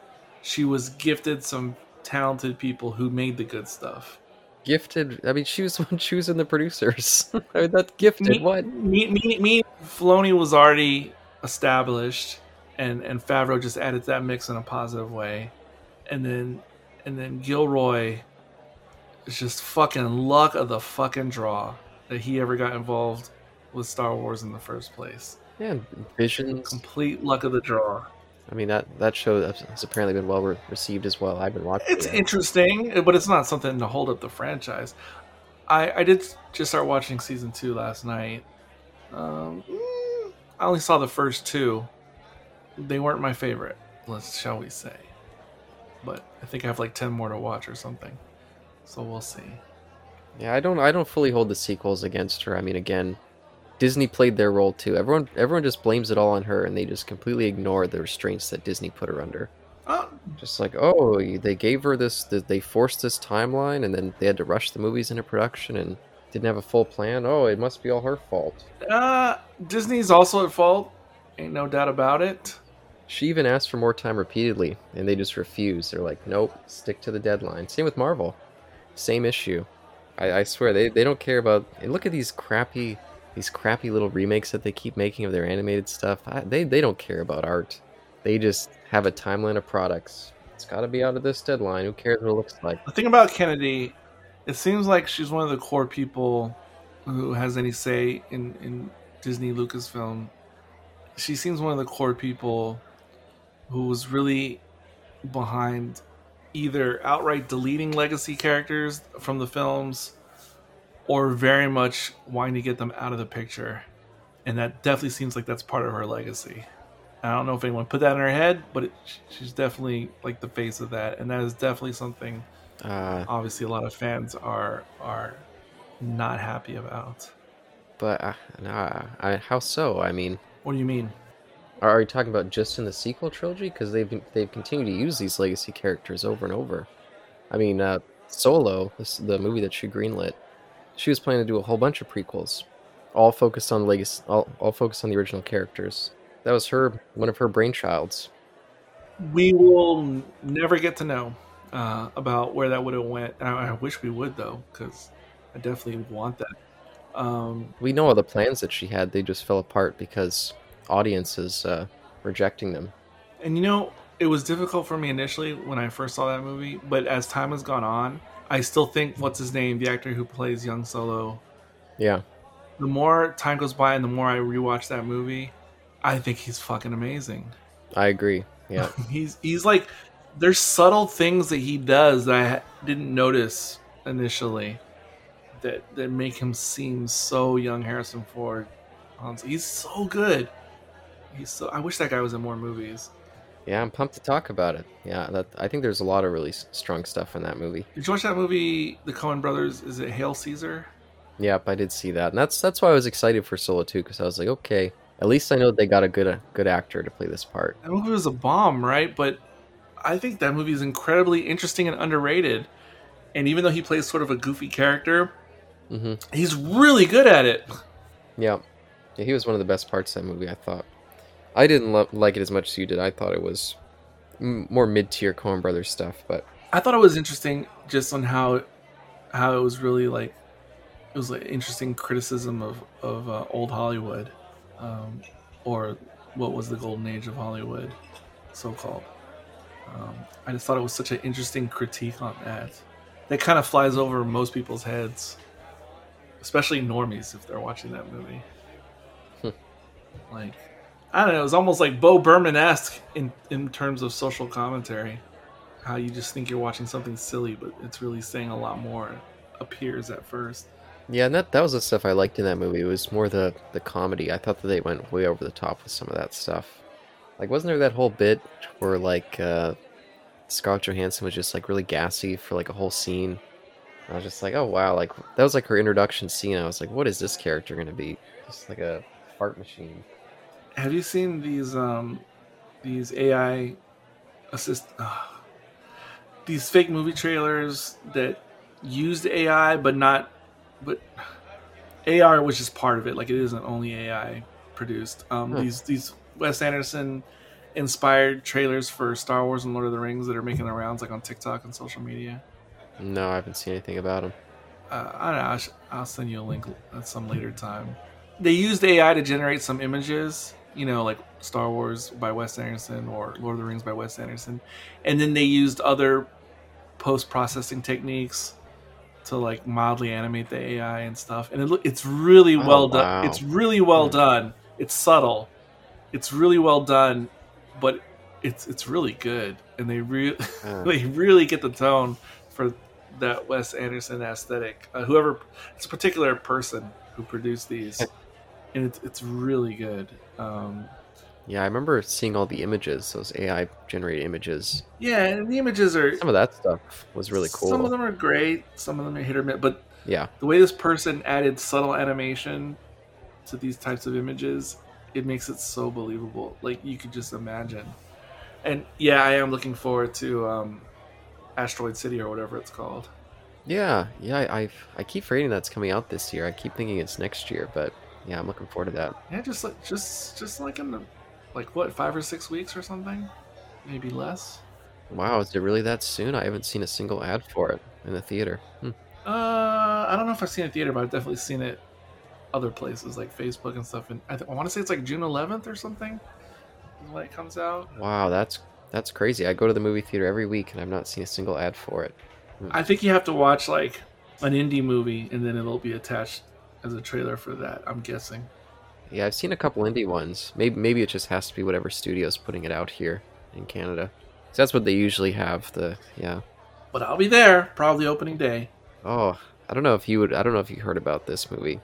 she was gifted some talented people who made the good stuff. Gifted. I mean, she was one choosing the producers. I mean, that's gifted. Me, what? Me, me, me, Filoni was already established, and and Favreau just added that mix in a positive way, and then and then Gilroy is just fucking luck of the fucking draw that he ever got involved with Star Wars in the first place. Yeah, Visions. Complete luck of the draw. I mean, that that show has apparently been well re- received as well. I've been watching. It's it. interesting, but it's not something to hold up the franchise. I I did just start watching season two last night. Um, mm, I only saw the first two. They weren't my favorite, let's shall we say. But I think I have like ten more to watch or something. So we'll see. Yeah, I don't. I don't fully hold the sequels against her. I mean, again, Disney played their role too. Everyone, everyone just blames it all on her, and they just completely ignore the restraints that Disney put her under. Oh, Just like, oh, they gave her this, they forced this timeline, and then they had to rush the movies into production and didn't have a full plan. Oh, it must be all her fault. uh, Disney's also at fault. Ain't no doubt about it. She even asked for more time repeatedly, and they just refused. They're like, nope, stick to the deadline. Same with Marvel. Same issue. I, I swear, they, they don't care about. And look at these crappy, these crappy little remakes that they keep making of their animated stuff. I, they they don't care about art. They just have a timeline of products. It's got to be out of this deadline. Who cares what it looks like? The thing about Kennedy, it seems like she's one of the core people who has any say in, in Disney Lucasfilm. She seems one of the core people who was really behind either outright deleting legacy characters from the films or very much wanting to get them out of the picture. And that definitely seems like that's part of her legacy. I don't know if anyone put that in her head, but it, she's definitely like the face of that, and that is definitely something Uh, obviously a lot of fans are are not happy about. but uh, nah, I, how so? I mean, What do you mean? Are you talking about just in the sequel trilogy? Because they've been, they've continued to use these legacy characters over and over. I mean, uh, Solo, this, the movie that she greenlit, she was planning to do a whole bunch of prequels, all focused on legacy, all, all focused on the original characters. That was her one of her brainchilds. We will never get to know uh, about where that would have went. I, I wish we would though, because I definitely want that. Um, We know all the plans that she had; they just fell apart because audiences uh, rejecting them. and you know, it was difficult for me initially when I first saw that movie, but as time has gone on, I still think what's his name, the actor who plays young Solo, Yeah, the more time goes by and the more I rewatch that movie, I think he's fucking amazing. I agree. Yeah, He's he's like there's subtle things that he does that I didn't notice initially that that make him seem so young. Harrison Ford, he's so good. He's so. I wish that guy was in more movies. Yeah, I'm pumped to talk about it. Yeah, that I think there's a lot of really strong stuff in that movie. Did you watch that movie, The Coen Brothers? Is it Hail Caesar? Yep, I did see that, and that's that's why I was excited for Solo 2 because I was like, okay, at least I know they got a good a good actor to play this part. That movie was a bomb, right? But I think that movie is incredibly interesting and underrated. And even though he plays sort of a goofy character, hmm he's really good at it. Yeah. yeah, he was one of the best parts of that movie. I thought. I didn't lo- like it as much as you did. I thought it was m- more mid tier Coen Brothers stuff, but I thought it was interesting just on how how it was really like it was like interesting criticism of of uh, old Hollywood, um, or what was the golden age of Hollywood, so called. Um, I just thought it was such an interesting critique on that. That kind of flies over most people's heads, especially normies if they're watching that movie. Hmm. like, I don't know. It was almost like Bo Burnham esque in in terms of social commentary how you just think you're watching something silly, but it's really saying a lot more. Appears at first. yeah, and that that was the stuff I liked in that movie. It was more the the comedy. I thought that they went way over the top with some of that stuff. Like, wasn't there that whole bit where like uh, Scarlett Johansson was just like really gassy for like a whole scene? I was just like, oh wow, like that was like her introduction scene. I was like, what is this character gonna be? Just like a fart machine. Have you seen these um these AI assist uh, these fake movie trailers that used AI but not but AR was just part of it. Like it isn't only AI produced. Um, Huh. These these Wes Anderson inspired trailers for Star Wars and Lord of the Rings that are making the rounds like on TikTok and social media. No, I haven't seen anything about them uh, I don't know. I'll, I'll send you a link at some later time. They used AI to generate some images, you know, like Star Wars by Wes Anderson or Lord of the Rings by Wes Anderson, and then they used other post processing techniques to like mildly animate the AI and stuff. And it look, it's really Oh, well wow. done. It's really well Hmm. done. It's subtle. It's really well done, but it's it's really good. And they really Uh, they really get the tone for that Wes Anderson aesthetic. Uh, whoever, it's a particular person who produced these, and it's it's really good. Um, yeah, I remember seeing all the images, those AI generated images. yeah, and the images are Some of that stuff was really cool. Some of them are great. Some of them are hit or miss. But Yeah, the way this person added subtle animation to these types of images, it makes it so believable. Like you could just imagine. And yeah, I am looking forward to um, Asteroid City or whatever it's called. yeah, yeah. I I, I keep forgetting that's coming out this year. I keep thinking it's next year, but yeah, I'm looking forward to that. Yeah, just like just just like in the like what five or six weeks or something, maybe less. Wow, is it really that soon? I haven't seen a single ad for it in the theater. Hmm. Uh, I don't know if I've seen it in theater, but I've definitely seen it other places like Facebook and stuff. And I, th- I want to say it's like June 11th or something when it comes out. Wow, that's that's crazy. I go to the movie theater every week and I've not seen a single ad for it. I think you have to watch like an indie movie and then it'll be attached as a trailer for that. I'm guessing. Yeah, I've seen a couple indie ones. Maybe maybe it just has to be whatever studio's putting it out here in Canada. 'Cause that's what they usually have. The yeah. But I'll be there probably opening day. Oh, I don't know if you would. I don't know if you heard about this movie.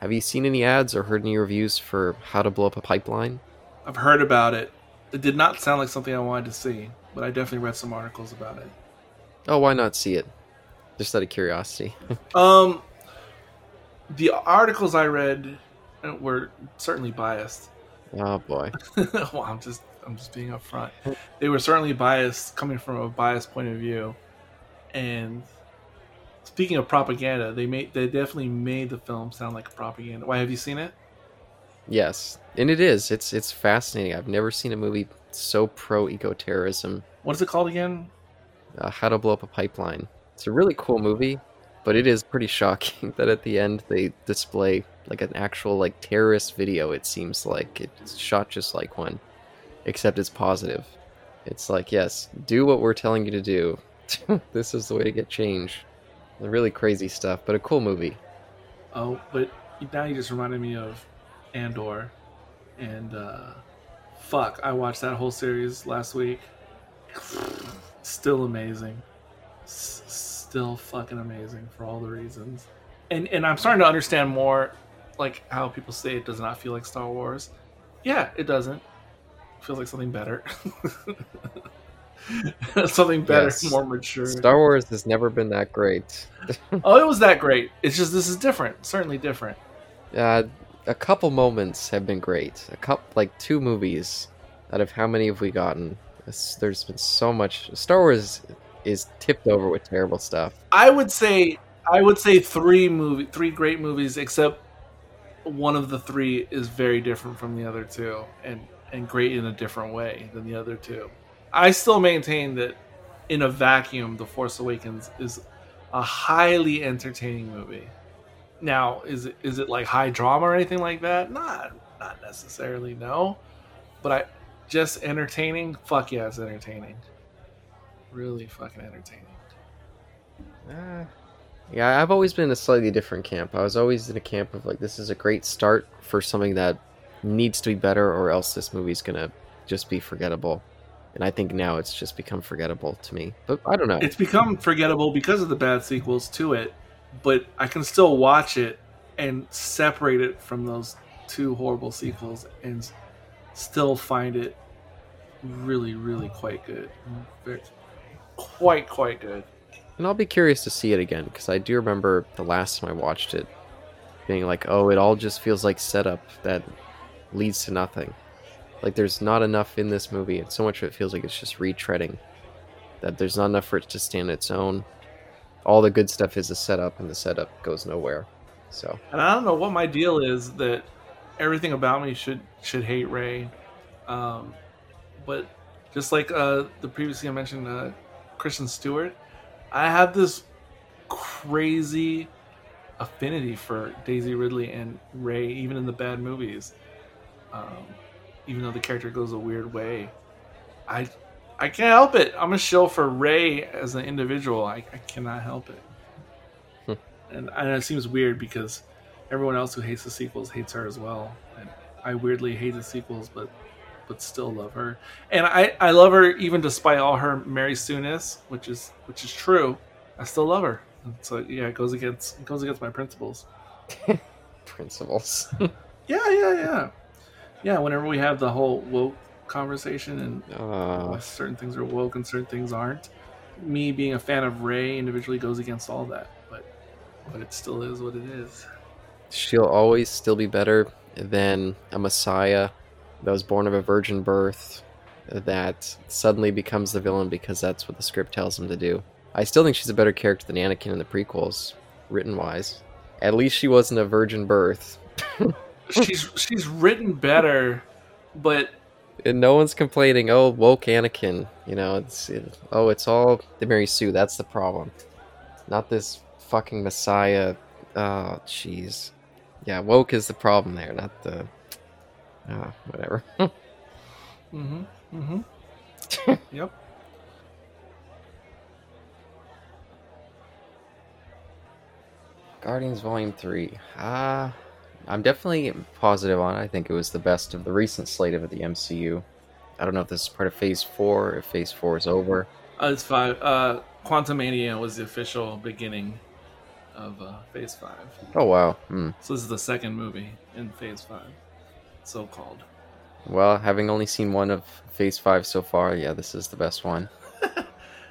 Have you seen any ads or heard any reviews for How to Blow Up a Pipeline? I've heard about it. It did not sound like something I wanted to see, but I definitely read some articles about it. Oh, why not see it? Just out of curiosity. Um, the articles I read uh, were certainly biased. oh boy. well, I'm just I'm just being upfront. They were certainly biased, coming from a biased point of view. And speaking of propaganda, they made they definitely made the film sound like propaganda. Why have you seen it? Yes, and it is. It's it's fascinating. I've never seen a movie so pro eco terrorism. What is it called again? Uh, How to Blow Up a Pipeline. It's a really cool movie, but it is pretty shocking that at the end they display like an actual like terrorist video. It seems like it's shot just like one, except it's positive. It's like yes, do what we're telling you to do. this is the way to get change. Really crazy stuff, but a cool movie. Oh, but now you just reminded me of Andor, and uh, fuck, I watched that whole series last week. Still amazing, S- still fucking amazing for all the reasons. and and I'm starting to understand more, like how people say it does not feel like Star Wars. Yeah, it doesn't. It feels like something better. something better, Yes. more mature. Star Wars has never been that great. oh, it was that great. It's just this is different. Certainly different. Uh, a couple moments have been great. A couple, like two movies. Out of how many have we gotten? It's- There's been so much. Star Wars is tipped over with terrible stuff. I would say I would say three movie three great movies, except one of the three is very different from the other two, and and great in a different way than the other two. I still maintain that in a vacuum, The Force Awakens is a highly entertaining movie. Now, is it is it like high drama or anything like that? Not not necessarily, no. But I just entertaining. Fuck yeah, it's entertaining. Really fucking entertaining. Uh, yeah, I've always been in a slightly different camp. I was always in a camp of like, this is a great start for something that needs to be better, or else this movie's gonna just be forgettable. And I think now it's just become forgettable to me. But I don't know. it's become forgettable because of the bad sequels to it, but I can still watch it and separate it from those two horrible sequels and still find it really, really quite good. Very, quite, quite good. And I'll be curious to see it again because I do remember the last time I watched it being like, oh, it all just feels like setup that leads to nothing. Like there's not enough in this movie, and so much of it feels like it's just retreading. That there's not enough for it to stand its own. All the good stuff is a setup, and the setup goes nowhere. So And I don't know what my deal is that everything about me should should hate Rey, um, but just like uh, the previously I mentioned uh, Kristen Stewart, I have this crazy affinity for Daisy Ridley and Rey, even in the bad movies. Um, even though the character goes a weird way, I I can't help it. I'm a shill for Rey as an individual. I, I cannot help it and, and it seems weird because everyone else who hates the sequels hates her as well. And I weirdly hate the sequels, but but still love her. And I, I love her even despite all her Mary Sooness, which is which is true. I still love her. And so yeah, it goes against it goes against my principles. principles. Yeah, yeah, yeah, yeah. Whenever we have the whole woke conversation and uh, certain things are woke and certain things aren't, me being a fan of Rey individually goes against all that. But but it still is what it is. she'll always still be better than a Messiah that was born of a virgin birth that suddenly becomes the villain because that's what the script tells him to do. I still think she's a better character than Anakin in the prequels, written wise. At least she wasn't a virgin birth. she's she's written better, but And no one's complaining, oh, woke Anakin. You know, it's it, oh, it's all the Mary Sue. That's the problem. Not this fucking Messiah. Oh, jeez. Yeah, woke is the problem there, not the. Oh, whatever. mm-hmm, mm-hmm. yep. Guardians Volume 3. Ah, I'm definitely positive on it. I think it was the best of the recent slate of the MCU. I don't know if this is part of Phase 4, if Phase 4 is over. Uh, it's five. Uh, Quantumania was the official beginning of uh, Phase Five. Oh, wow. Hmm. So this is the second movie in Phase Five, so called. Well, having only seen one of Phase 5 so far, yeah, this is the best one.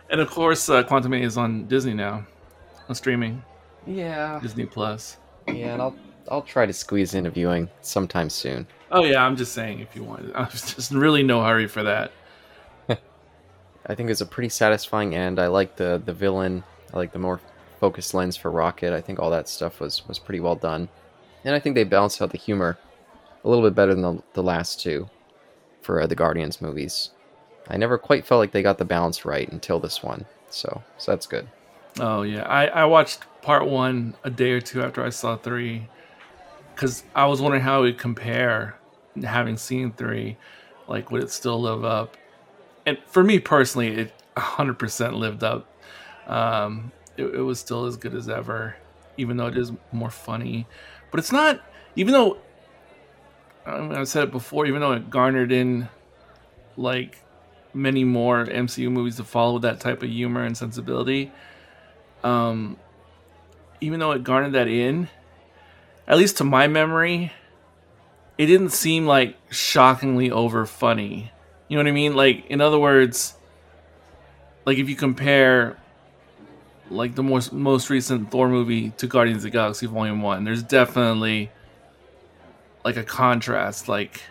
And of course, uh, Quantumania is on Disney now, on streaming Yeah. Disney Plus. Yeah, and I'll, I'll try to squeeze in a viewing sometime soon. Oh yeah, I'm just saying if you want. I was just really no hurry for that. I think it's a pretty satisfying end. I like the the villain. I like the more focused lens for Rocket. I think all that stuff was was pretty well done, and I think they balanced out the humor a little bit better than the, the last two for uh, the Guardians movies. I never quite felt like they got the balance right until this one, so so that's good. Oh yeah, I, I watched part one a day or two after I saw three, because I was wondering how it would compare, having seen three, like would it still live up? And for me personally, it 100% lived up. Um, it, it was still as good as ever, even though it is more funny. But it's not, even though I mean, I've said it before, even though it garnered in like many more MCU movies to follow that type of humor and sensibility um even though it garnered that in, at least to my memory, it didn't seem like shockingly over funny. You know what I mean? Like, in other words, like if you compare like the most most recent Thor movie to Guardians of the Galaxy Volume One, there's definitely like a contrast. Like,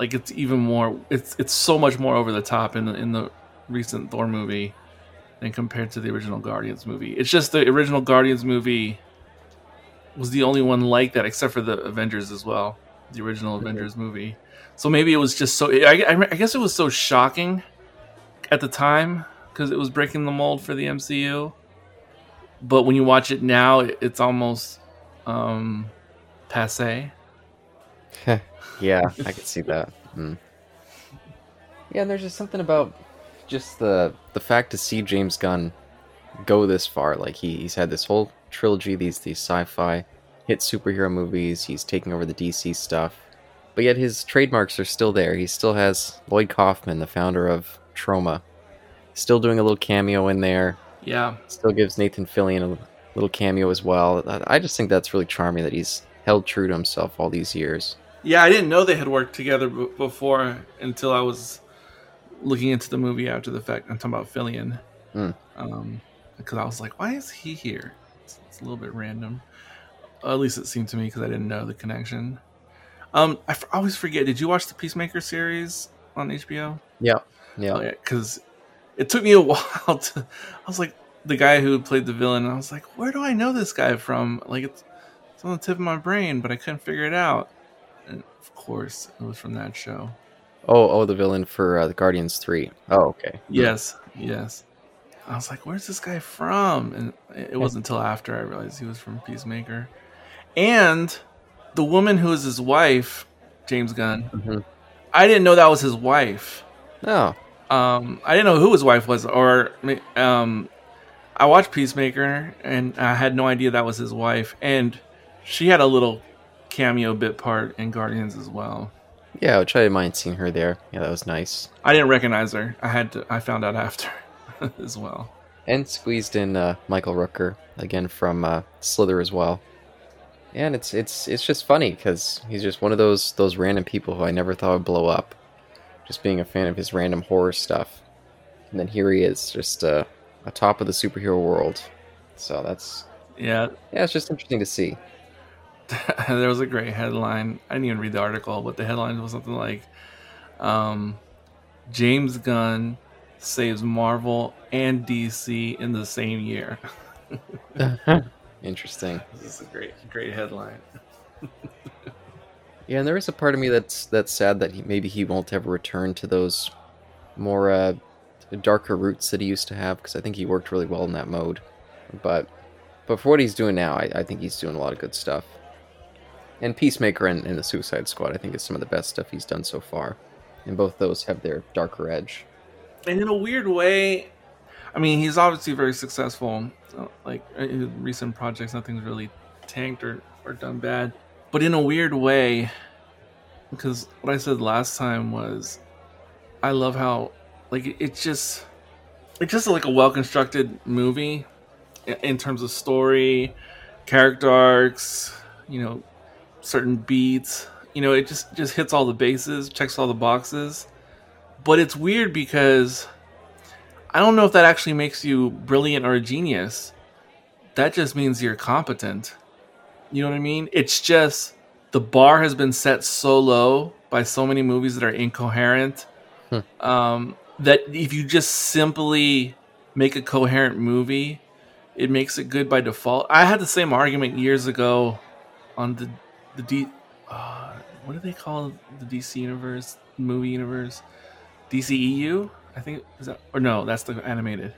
like it's even more. It's it's so much more over the top in the in the recent Thor movie than compared to the original Guardians movie. It's just the original Guardians movie was the only one like that, except for the Avengers as well, the original mm-hmm. Avengers movie. So maybe it was just so. I, I guess it was so shocking at the time because it was breaking the mold for the MCU. But when you watch it now, it's almost um, passe. yeah, I can see that. Mm. Yeah, and there's just something about just the the fact to see James Gunn go this far. Like he, he's had this whole trilogy, these these sci-fi hit superhero movies. He's taking over the DC stuff, but yet his trademarks are still there. He still has Lloyd Kaufman, the founder of Troma, still doing a little cameo in there. Yeah, still gives Nathan Fillion a little cameo as well. I just think that's really charming that he's held true to himself all these years. Yeah, I didn't know they had worked together b- before until I was looking into the movie after the fact. I'm talking about Fillion. Mm. Um, because I was like, why is he here? It's, it's a little bit random. at least it seemed to me because I didn't know the connection. Um, I f- always forget. Did you watch the Peacemaker series on HBO? Yeah, yeah. Because oh, yeah, it took me a while to. I was like the guy who played the villain. I was like, where do I know this guy from? Like it's, it's on the tip of my brain, but I couldn't figure it out. Of course, it was from that show. Oh, oh, the villain for uh, the Guardians Three. Oh, okay. Yes, yes. I was like, "Where's this guy from?" And it wasn't until after I realized he was from Peacemaker. And the woman who is his wife, James Gunn. Mm-hmm. I didn't know that was his wife. No. Oh. Um, I didn't know who his wife was, or um, I watched Peacemaker, and I had no idea that was his wife, and she had a little cameo bit part in Guardians as well. Yeah, which I didn't mind seeing her there. Yeah, that was nice. I didn't recognize her. I had to. I found out after as well. And squeezed in uh, Michael Rooker again from uh, Slither as well. And it's it's it's just funny because he's just one of those those random people who I never thought would blow up. Just being a fan of his random horror stuff, and then here he is, just uh, top of the superhero world. So that's yeah, yeah, it's just interesting to see. there was a great headline. I didn't even read the article, but the headline was something like um, James Gunn saves Marvel and DC in the same year. Interesting. This is a great, great headline. yeah, and there is a part of me that's that's sad that he, maybe he won't ever return to those more uh, darker roots that he used to have because I think he worked really well in that mode. But but for what he's doing now, I, I think he's doing a lot of good stuff. And Peacemaker and, the Suicide Squad, I think, is some of the best stuff he's done so far. And both those have their darker edge. And in a weird way, I mean, he's obviously very successful. Like uh, recent projects, nothing's really tanked or, or done bad. But in a weird way, because what I said last time was, I love how, like, it's just, it's just like a well constructed movie in terms of story, character arcs, you know, certain beats. You know, it just just hits all the bases, checks all the boxes. But it's weird because I don't know if that actually makes you brilliant or a genius. That just means you're competent. You know what I mean? It's just the bar has been set so low by so many movies that are incoherent hmm. um, that if you just simply make a coherent movie, it makes it good by default. I had the same argument years ago on the the D. Uh, what do they call the DC universe movie universe? DCEU, I think is that or no? That's the animated.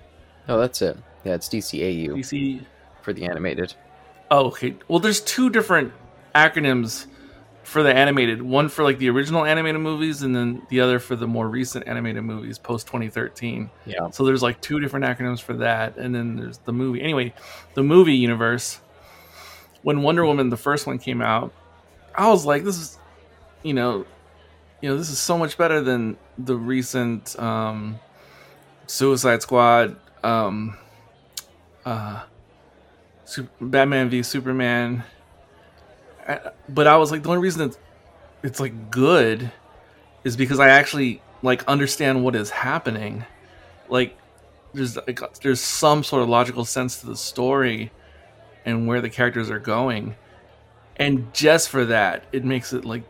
Oh, that's it. Yeah, it's DCAU. DC for the animated. Oh, okay. Well, there's two different acronyms for the animated. One for like the original animated movies, and then the other for the more recent animated movies post 2013. Yeah. So there's like two different acronyms for that, and then there's the movie. Anyway, the movie universe. When Wonder Woman the first one came out, I was like, this is, you know, you know, this is so much better than the recent um, Suicide Squad, um, uh, Batman v Superman. But I was like, the only reason it's, it's like good is because I actually like understand what is happening. Like, there's like there's some sort of logical sense to the story and where the characters are going, and just for that, it makes it like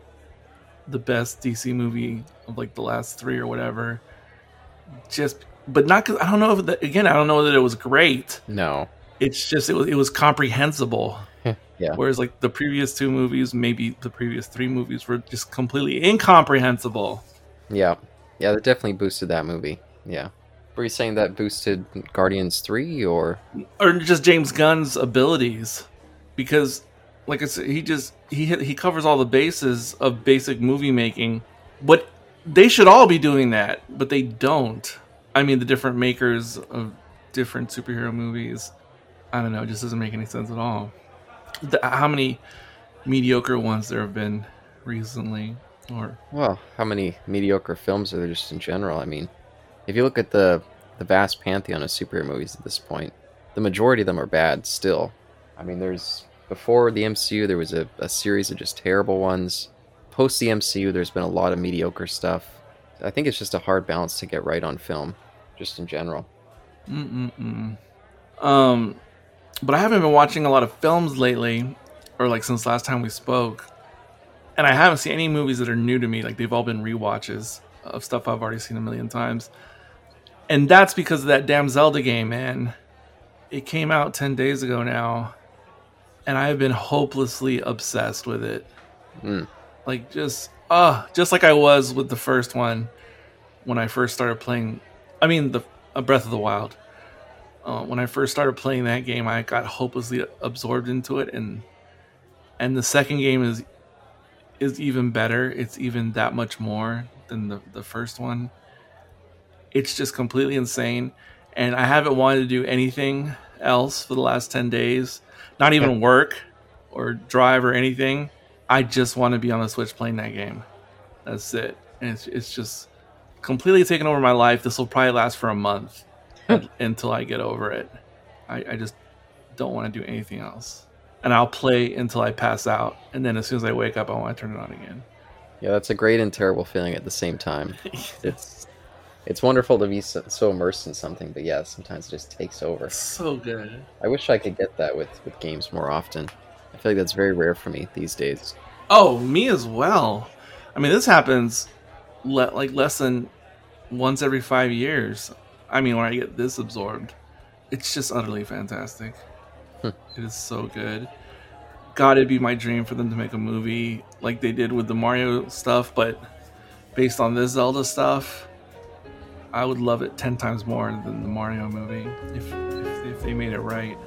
the best DC movie of like the last three or whatever. Just, but not because I don't know if the, again I don't know that it was great. No, it's just it was it was comprehensible. yeah. Whereas like the previous two movies, maybe the previous three movies were just completely incomprehensible. Yeah, yeah, that definitely boosted that movie. Yeah. Were you saying that boosted Guardians three or or just James Gunn's abilities? Because like I said, he just he he covers all the bases of basic movie making. But they should all be doing that, but they don't. I mean, the different makers of different superhero movies. I don't know. It just doesn't make any sense at all. The, how many mediocre ones there have been recently, or well, how many mediocre films are there just in general? I mean, if you look at the the vast pantheon of superhero movies at this point, the majority of them are bad still. I mean, there's before the MCU, there was a, a series of just terrible ones. Post the MCU, there's been a lot of mediocre stuff. I think it's just a hard balance to get right on film, just in general. Mm-mm-mm. Um, but I haven't been watching a lot of films lately, or like since last time we spoke, and I haven't seen any movies that are new to me. Like they've all been re-watches of stuff I've already seen a million times, and that's because of that damn Zelda game, man. It came out ten days ago now, and I have been hopelessly obsessed with it. Mm. Like just uh just like I was with the first one when I first started playing. I mean, the uh, Breath of the Wild. Uh, when I first started playing that game, I got hopelessly absorbed into it, and and the second game is is even better. It's even that much more than the the first one. It's just completely insane, and I haven't wanted to do anything else for the last ten days not even work or drive or anything. I just want to be on the Switch playing that game. That's it. And it's, it's just completely taken over my life. This will probably last for a month until I get over it. I, I just don't want to do anything else. And I'll play until I pass out. And then as soon as I wake up, I want to turn it on again. Yeah, that's a great and terrible feeling at the same time. it's it's wonderful to be so, so, immersed in something, but yeah, sometimes it just takes over. So good. I wish I could get that with with games more often. I feel like that's very rare for me these days. Oh, me as well. I mean, this happens le- like less than once every five years. I mean, when I get this absorbed, it's just utterly fantastic. Hmm. it is so good. God, it'd be my dream for them to make a movie like they did with the Mario stuff, but based on this Zelda stuff I would love it ten times more than the Mario movie if if, if they made it right.